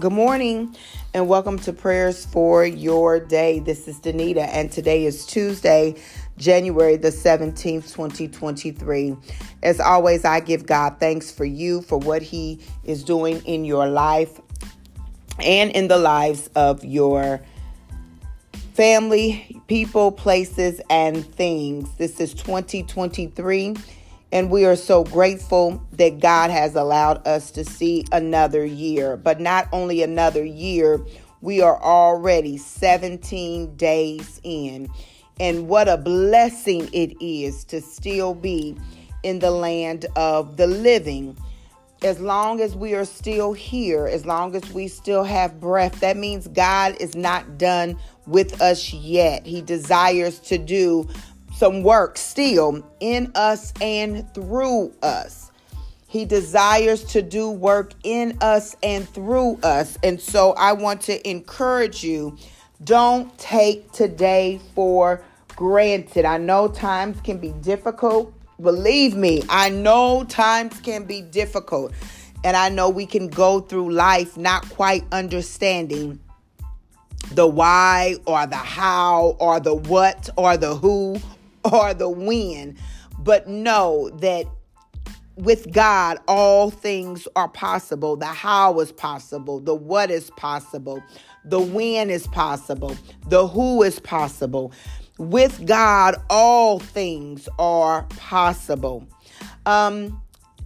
Good morning and welcome to prayers for your day. This is Danita and today is Tuesday, January the 17th, 2023. As always, I give God thanks for you for what He is doing in your life and in the lives of your family, people, places, and things. This is 2023 and we are so grateful that God has allowed us to see another year. But not only another year, we are already 17 days in. And what a blessing it is to still be in the land of the living. As long as we are still here, as long as we still have breath, that means God is not done with us yet. He desires to do some work still in us and through us. He desires to do work in us and through us. And so I want to encourage you don't take today for granted. I know times can be difficult. Believe me, I know times can be difficult. And I know we can go through life not quite understanding the why or the how or the what or the who or the when, but know that with God, all things are possible. The how is possible, the what is possible, the when is possible, the who is possible. With God, all things are possible. Um,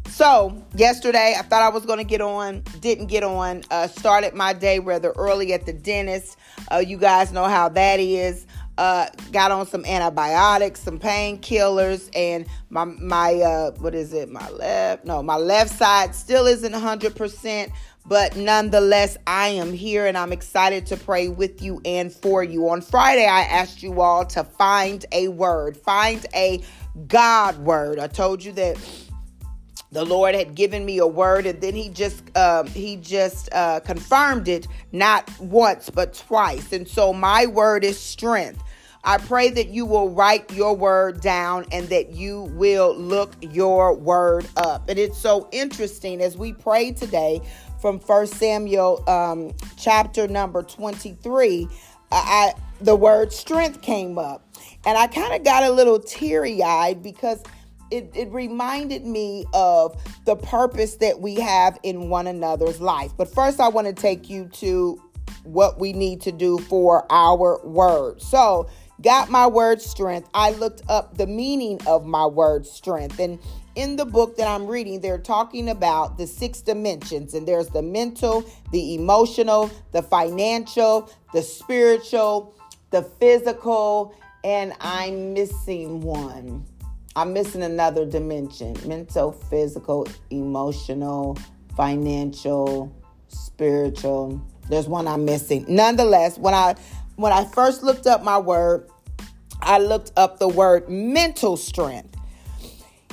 so yesterday, I thought I was going to get on, didn't get on. Uh, started my day rather early at the dentist. Uh, you guys know how that is uh, got on some antibiotics, some painkillers, and my my uh, what is it? My left no, my left side still isn't hundred percent, but nonetheless, I am here and I'm excited to pray with you and for you. On Friday, I asked you all to find a word, find a God word. I told you that the lord had given me a word and then he just uh, he just uh, confirmed it not once but twice and so my word is strength I pray that you will write your word down and that you will look your word up. And it's so interesting as we pray today from First Samuel um, chapter number 23. I, the word strength came up. And I kind of got a little teary eyed because it, it reminded me of the purpose that we have in one another's life. But first, I want to take you to what we need to do for our word. So, got my word strength, I looked up the meaning of my word strength. And in the book that I'm reading, they're talking about the six dimensions, and there's the mental, the emotional, the financial, the spiritual, the physical, and I'm missing one. I'm missing another dimension mental, physical, emotional, financial, spiritual. There's one I'm missing. Nonetheless, when I when I first looked up my word, I looked up the word mental strength.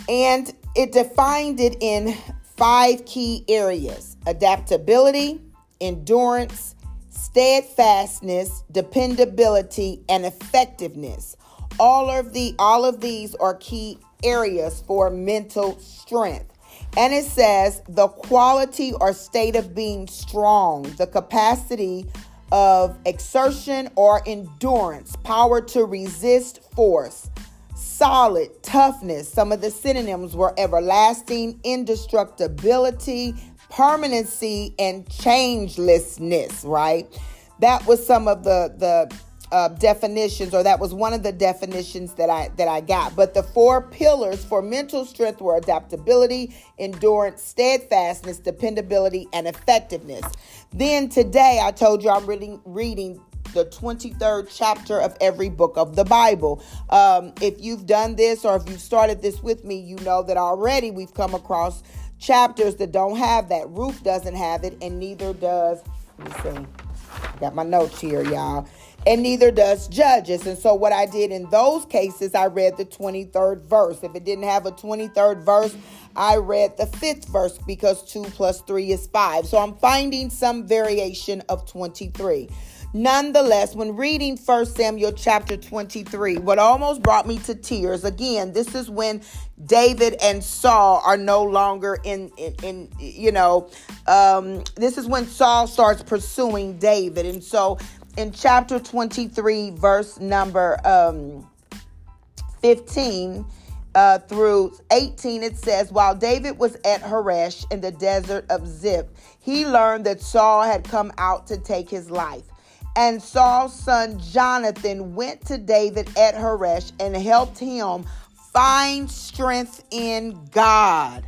And it defined it in five key areas adaptability, endurance, steadfastness, dependability, and effectiveness. All of the all of these are key areas for mental strength. And it says the quality or state of being strong, the capacity of exertion or endurance, power to resist force, solid, toughness. Some of the synonyms were everlasting, indestructibility, permanency, and changelessness, right? That was some of the the uh, definitions, or that was one of the definitions that I that I got. But the four pillars for mental strength were adaptability, endurance, steadfastness, dependability, and effectiveness. Then today, I told you I'm reading reading the 23rd chapter of every book of the Bible. Um, if you've done this or if you've started this with me, you know that already we've come across chapters that don't have that. Ruth doesn't have it, and neither does. Let me see. I got my notes here, y'all and neither does Judges. And so, what I did in those cases, I read the 23rd verse. If it didn't have a 23rd verse, I read the fifth verse because 2 plus 3 is 5. So, I'm finding some variation of 23. nonetheless, when reading 1 Samuel chapter 23, what almost brought me to tears, again, this is when David and Saul are no longer in, in, in you know, um, this is when Saul starts pursuing David. And so in chapter 23, verse number um, 15, uh, through 18, it says, While David was at Horesh in the desert of Ziph, he learned that Saul had come out to take his life. And Saul's son Jonathan went to David at Horesh and helped him find strength in God.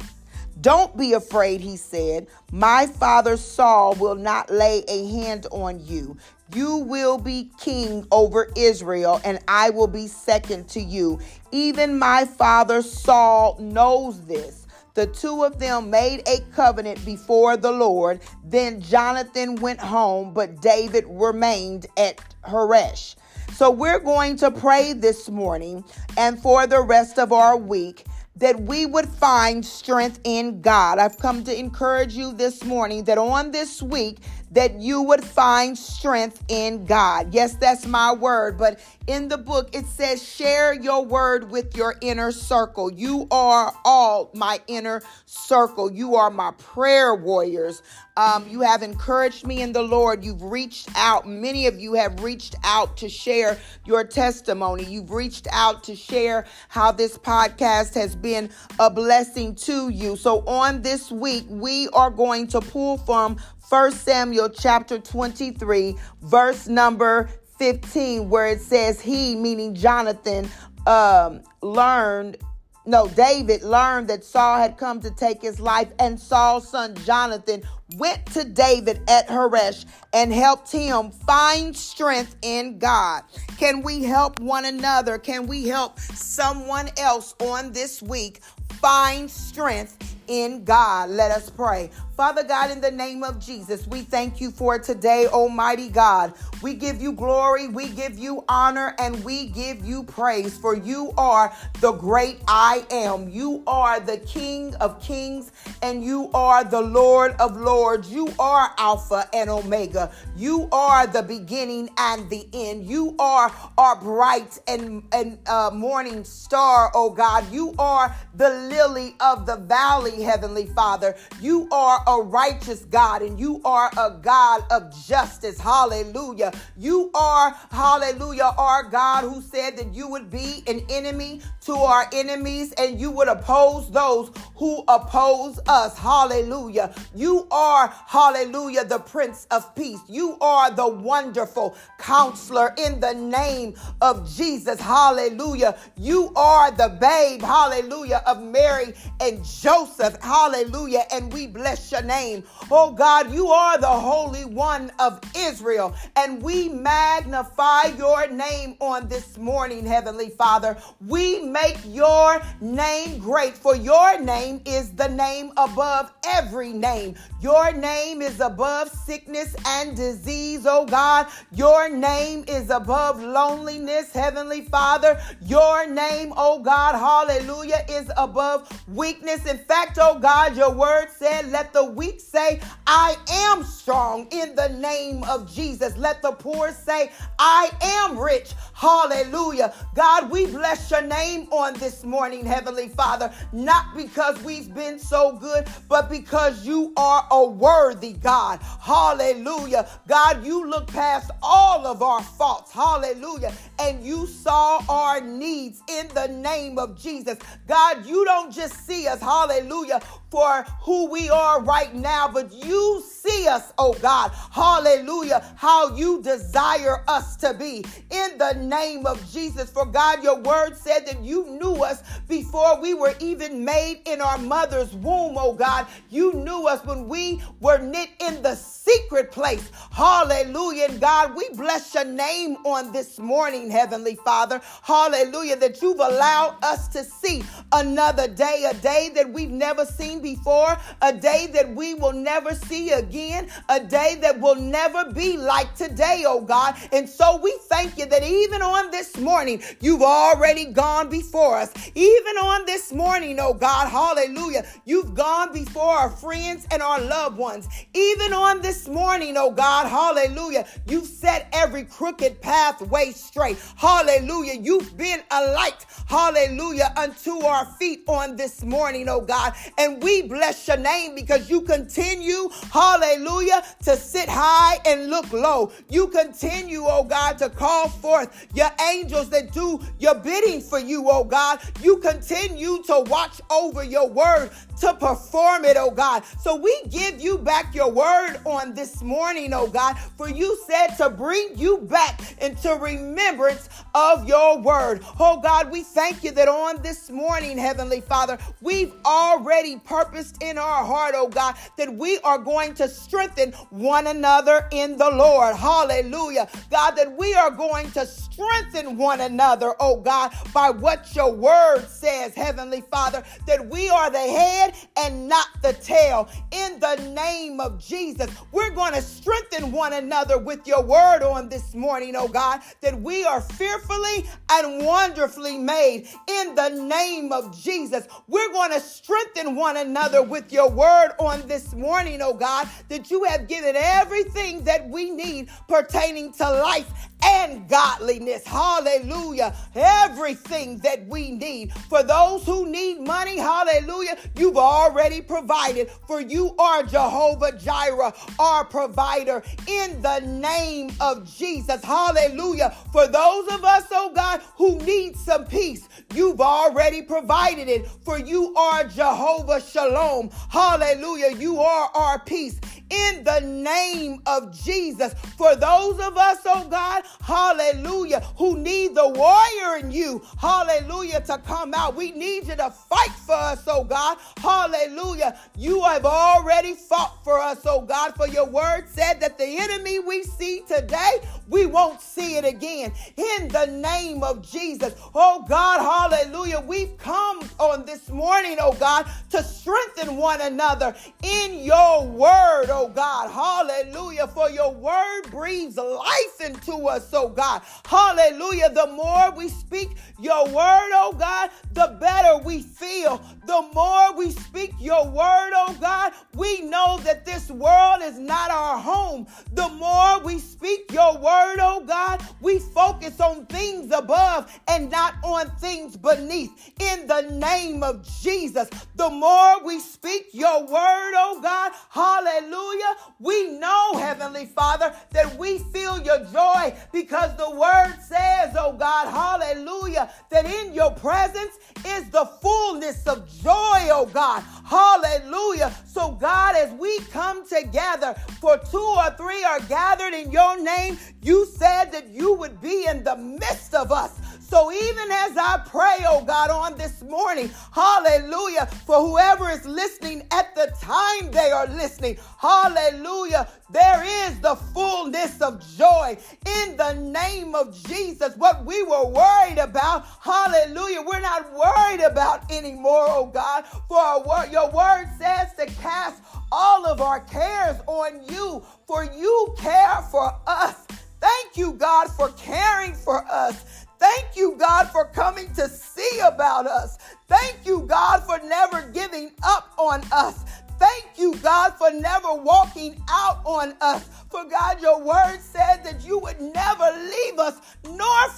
Don't be afraid, he said. My father Saul will not lay a hand on you. You will be king over Israel, and I will be second to you. Even my father Saul knows this. The two of them made a covenant before the Lord. Then Jonathan went home, but David remained at Horesh. So we're going to pray this morning and for the rest of our week that we would find strength in God. I've come to encourage you this morning that on this week that you would find strength in God. Yes, that's my word, but in the book it says share your word with your inner circle. You are all my inner circle. You are my prayer warriors. Um, you have encouraged me in the Lord. You've reached out. Many of you have reached out to share your testimony. You've reached out to share how this podcast has been a blessing to you. So on this week, we are going to pull from 1 Samuel chapter 23, verse number 15, where it says, He, meaning Jonathan, um, learned no, David learned that Saul had come to take his life, and Saul's son Jonathan went to David at Horesh and helped him find strength in God. Can we help one another? Can we help someone else on this week find strength in God. Let us pray. Father God, in the name of Jesus, we thank you for today, Almighty God. We give you glory, we give you honor, and we give you praise, for you are the great I am. You are the King of kings, and you are the Lord of lords. You are Alpha and Omega. You are the beginning and the end. You are our bright and, and uh, morning star, oh God. You are the lily of the valley, Heavenly Father. You are a righteous God and you are a God of justice. Hallelujah. You are, hallelujah, our God who said that you would be an enemy to our enemies and you would oppose those who oppose us. Hallelujah. You are, hallelujah, the Prince of Peace. You are the wonderful counselor in the name of Jesus. Hallelujah. You are the babe, hallelujah, of Mary and Joseph. Hallelujah. And we bless your name. Oh God, you are the Holy One of Israel. And we magnify your name on this morning, Heavenly Father. We make your name great, for your name is the name above every name. Your name is above sickness and disease, oh God. Your name is above loneliness, Heavenly Father. Your name, oh God, hallelujah, is above weakness. In fact, oh God, your word said, let the weak say, I am strong in the name of Jesus. Let the poor say, I am rich. Hallelujah. God, we bless your name on this morning, Heavenly Father, not because we've been so good, but because you are a worthy God. Hallelujah. God, you look past all of our faults. Hallelujah. And you saw our needs in the name of Jesus. God, you don't just see us, hallelujah, hallelujah for who we are right now, but you see us, oh God. Hallelujah. How you desire us to be in the name of Jesus. For God, your word said that you knew us before we were even made in our mother's womb, oh God. You knew us when we were knit in the secret place. Hallelujah. And God, we bless your name on this morning, Heavenly Father. Hallelujah. That you've allowed us to see another day, a day that we've never seen before, a day that we will never see again, a day that will never be like today, oh God. And so we thank you that even on this morning, you've already gone before us. Even on this morning, oh God, hallelujah, you've gone before our friends and our loved ones. Even on this morning, oh God, hallelujah, you've set every crooked pathway straight. Hallelujah, you've been a light, hallelujah, unto our feet on this morning, oh God. And we bless your name because you continue, hallelujah, to sit high and look low. You continue, oh God, to call forth your angels that do your bidding for you, oh God. You continue to watch over your word to perform it, oh God. So we give you back your word on this morning, oh God, for you said to bring you back into remembrance of your word. Oh God, we thank you that on this morning, Heavenly Father, we've already purposed in our heart, oh God, that we are going to strengthen one another in the Lord. Hallelujah. God, that we are going to strengthen one another, oh God, by what your word says, Heavenly Father, that we are the head and not the tail. In the name of Jesus, we're going to strengthen one another with your word on this morning, oh God, that we are fearfully and wonderfully made. In the name of Jesus, we're going to strengthen one another with your word on this morning, oh God, that you have given everything that we need pertaining to life and godliness. Hallelujah. Everything that we need. For those who need money, hallelujah, you've already provided. For you are Jehovah Jireh, our provider, in the name of Jesus. Hallelujah. For those of us, oh God, who need some peace, you've already provided it. For you are Jehovah Shalom. Hallelujah. You are our peace in the name of Jesus. For those of us, oh God, hallelujah, who need the warrior in you, hallelujah, to come out. We need you to fight for us, oh God, hallelujah. You have already fought for us, oh God, for your word said that the enemy we see today, we won't see it again. In the name of Jesus, oh God, hallelujah, we've come on this morning, oh God, to strengthen one another in your word, oh Oh God. Hallelujah. For your word breathes life into us, oh God. Hallelujah. The more we speak your word, oh God, the better we feel. The more we speak your word, oh God, we know that this world is not our home. The more we speak your word, oh God, we focus on things above and not on things beneath. In the name of Jesus, the more we speak your word, oh God, hallelujah Hallelujah. We know, Heavenly Father, that we feel your joy because the word says, oh God, hallelujah, that in your presence is the fullness of joy, oh God. Hallelujah. So, God, as we come together, for two or three are gathered in your name, you said that you would be in the midst of us. So even as I pray, oh God, on this morning, hallelujah, for whoever is listening at the time they are listening, hallelujah, there is the fullness of joy in the name of Jesus. What we were worried about, hallelujah, we're not worried about anymore, oh God, for our, your word says to cast all of our cares on you, for you care for us. Thank you, God, for caring for us. Thank you, God, for coming to see about us. Thank you, God, for never giving up on us. Thank you, God, for never walking out on us. For God, your word said that you would never leave us nor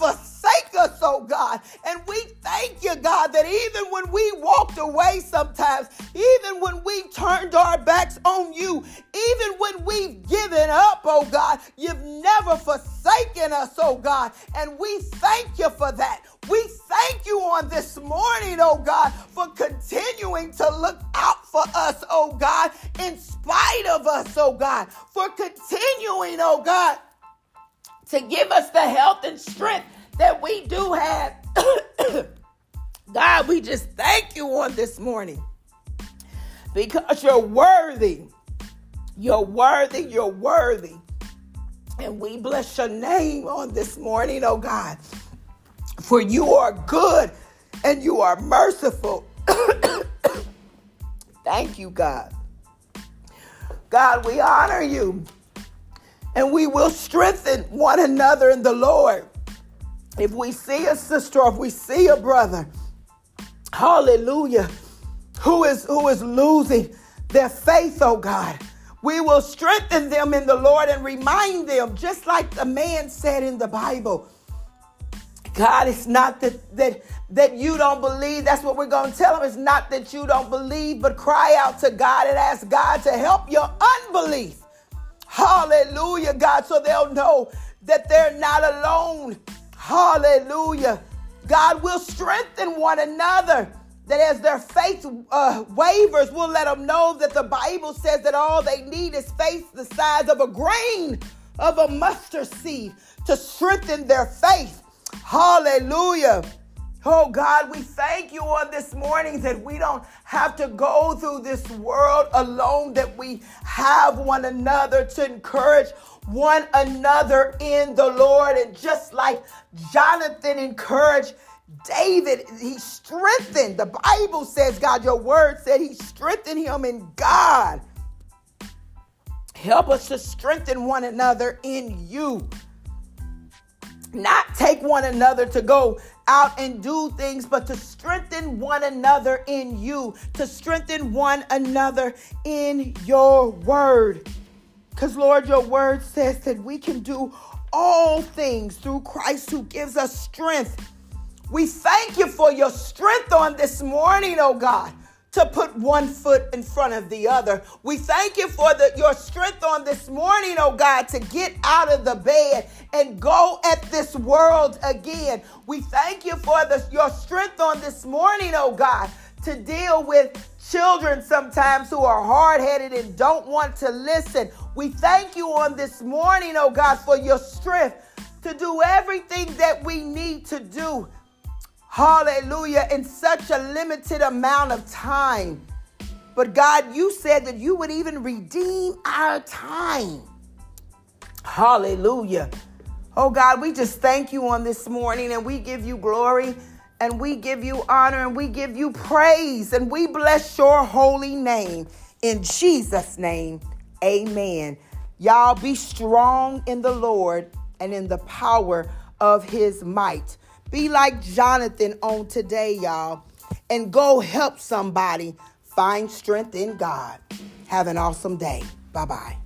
us, oh God. And we thank you, God, that even when we walked away sometimes, even when we turned our backs on you, even when we've given up, oh God, you've never forsaken us, oh God. And we thank you for that. We thank you on this morning, oh God, for continuing to look out for us, oh God, in spite of us, oh God, for continuing, oh God, to give us the health and strength that we do have. God, we just thank you on this morning because you're worthy. You're worthy. You're worthy. And we bless your name on this morning, oh God. For you are good and you are merciful. Thank you, God. God, we honor you and we will strengthen one another in the Lord. If we see a sister or if we see a brother, hallelujah, who is who is losing their faith, oh God, we will strengthen them in the Lord and remind them, just like the man said in the Bible. God, it's not that that that you don't believe. That's what we're going to tell them. It's not that you don't believe, but cry out to God and ask God to help your unbelief. Hallelujah, God, so they'll know that they're not alone. Hallelujah. God will strengthen one another. That as their faith uh, wavers, we'll let them know that the Bible says that all they need is faith the size of a grain of a mustard seed to strengthen their faith. Hallelujah. Oh God, we thank you on this morning that we don't have to go through this world alone, that we have one another to encourage one another in the Lord. And just like Jonathan encouraged David, he strengthened. The Bible says, God, your word said he strengthened him in God. Help us to strengthen one another in you not take one another to go out and do things, but to strengthen one another in you, to strengthen one another in your word. Because, Lord, your word says that we can do all things through Christ who gives us strength. We thank you for your strength on this morning, oh God to put one foot in front of the other. We thank you for the, your strength on this morning, oh God, to get out of the bed and go at this world again. We thank you for the, your strength on this morning, oh God, to deal with children sometimes who are hard headed and don't want to listen. We thank you on this morning, oh God, for your strength to do everything that we need to do Hallelujah. In such a limited amount of time. But God, you said that you would even redeem our time. Hallelujah. Oh God, we just thank you on this morning and we give you glory and we give you honor and we give you praise and we bless your holy name. In Jesus' name, amen. Y'all be strong in the Lord and in the power of his might. Be like Jonathan on today, y'all, and go help somebody find strength in God. Have an awesome day. Bye bye.